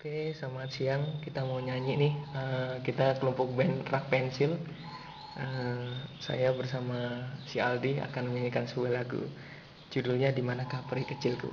Oke, selamat siang. Kita mau nyanyi nih. Uh, kita kelompok band Rak Pensil. Uh, saya bersama si Aldi akan menyanyikan sebuah lagu. Judulnya Di manakah Peri Kecilku.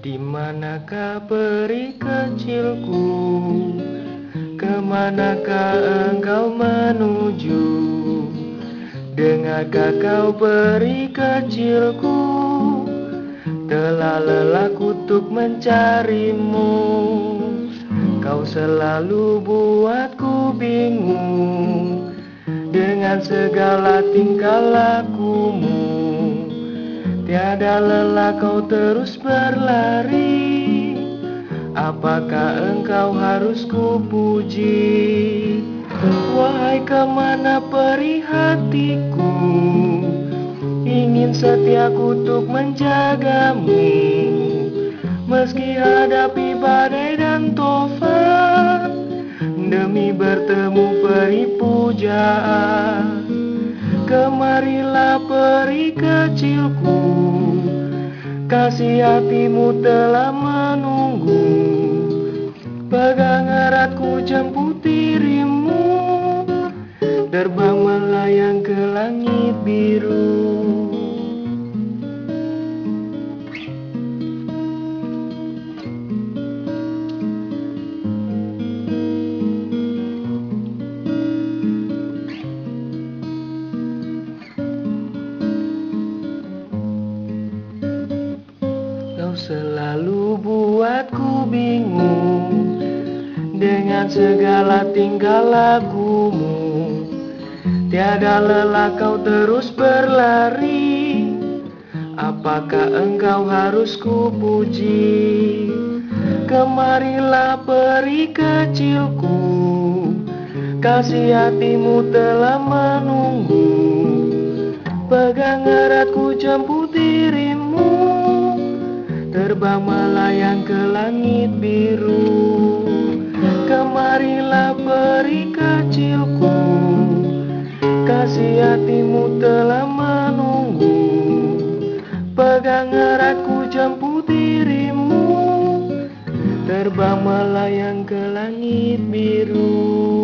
Di manakah peri kecilku? Ke manakah engkau menuju? Dengarkah kau peri kecilku? Telah lelah kutuk mencarimu. Kau selalu buatku bingung Dengan segala tingkah lakumu Tiada lelah kau terus berlari. Apakah engkau harus kupuji? Wahai ke mana perih hatiku? Ingin setia kutuk menjagamu. Meski hadapi badai dan tofan Demi bertemu peri pujaan Kemarilah peri kecilku Kasih hatimu telah menunggu. Pegang eratku jemput dirimu. Terbang melayang ke langit biru selalu buatku bingung Dengan segala tingkah lakumu. Tiada lelah kau terus berlari. Apakah engkau harus kupuji? Kemarilah peri kecilku. Kasih hatimu telah menunggu. Pegang eratku jemput dirimu Terbang melayang ke langit biru. Kemarilah peri kecilku. Kasih hatimu telah menunggu. Pegang eratku jemput dirimu. Terbang melayang ke langit biru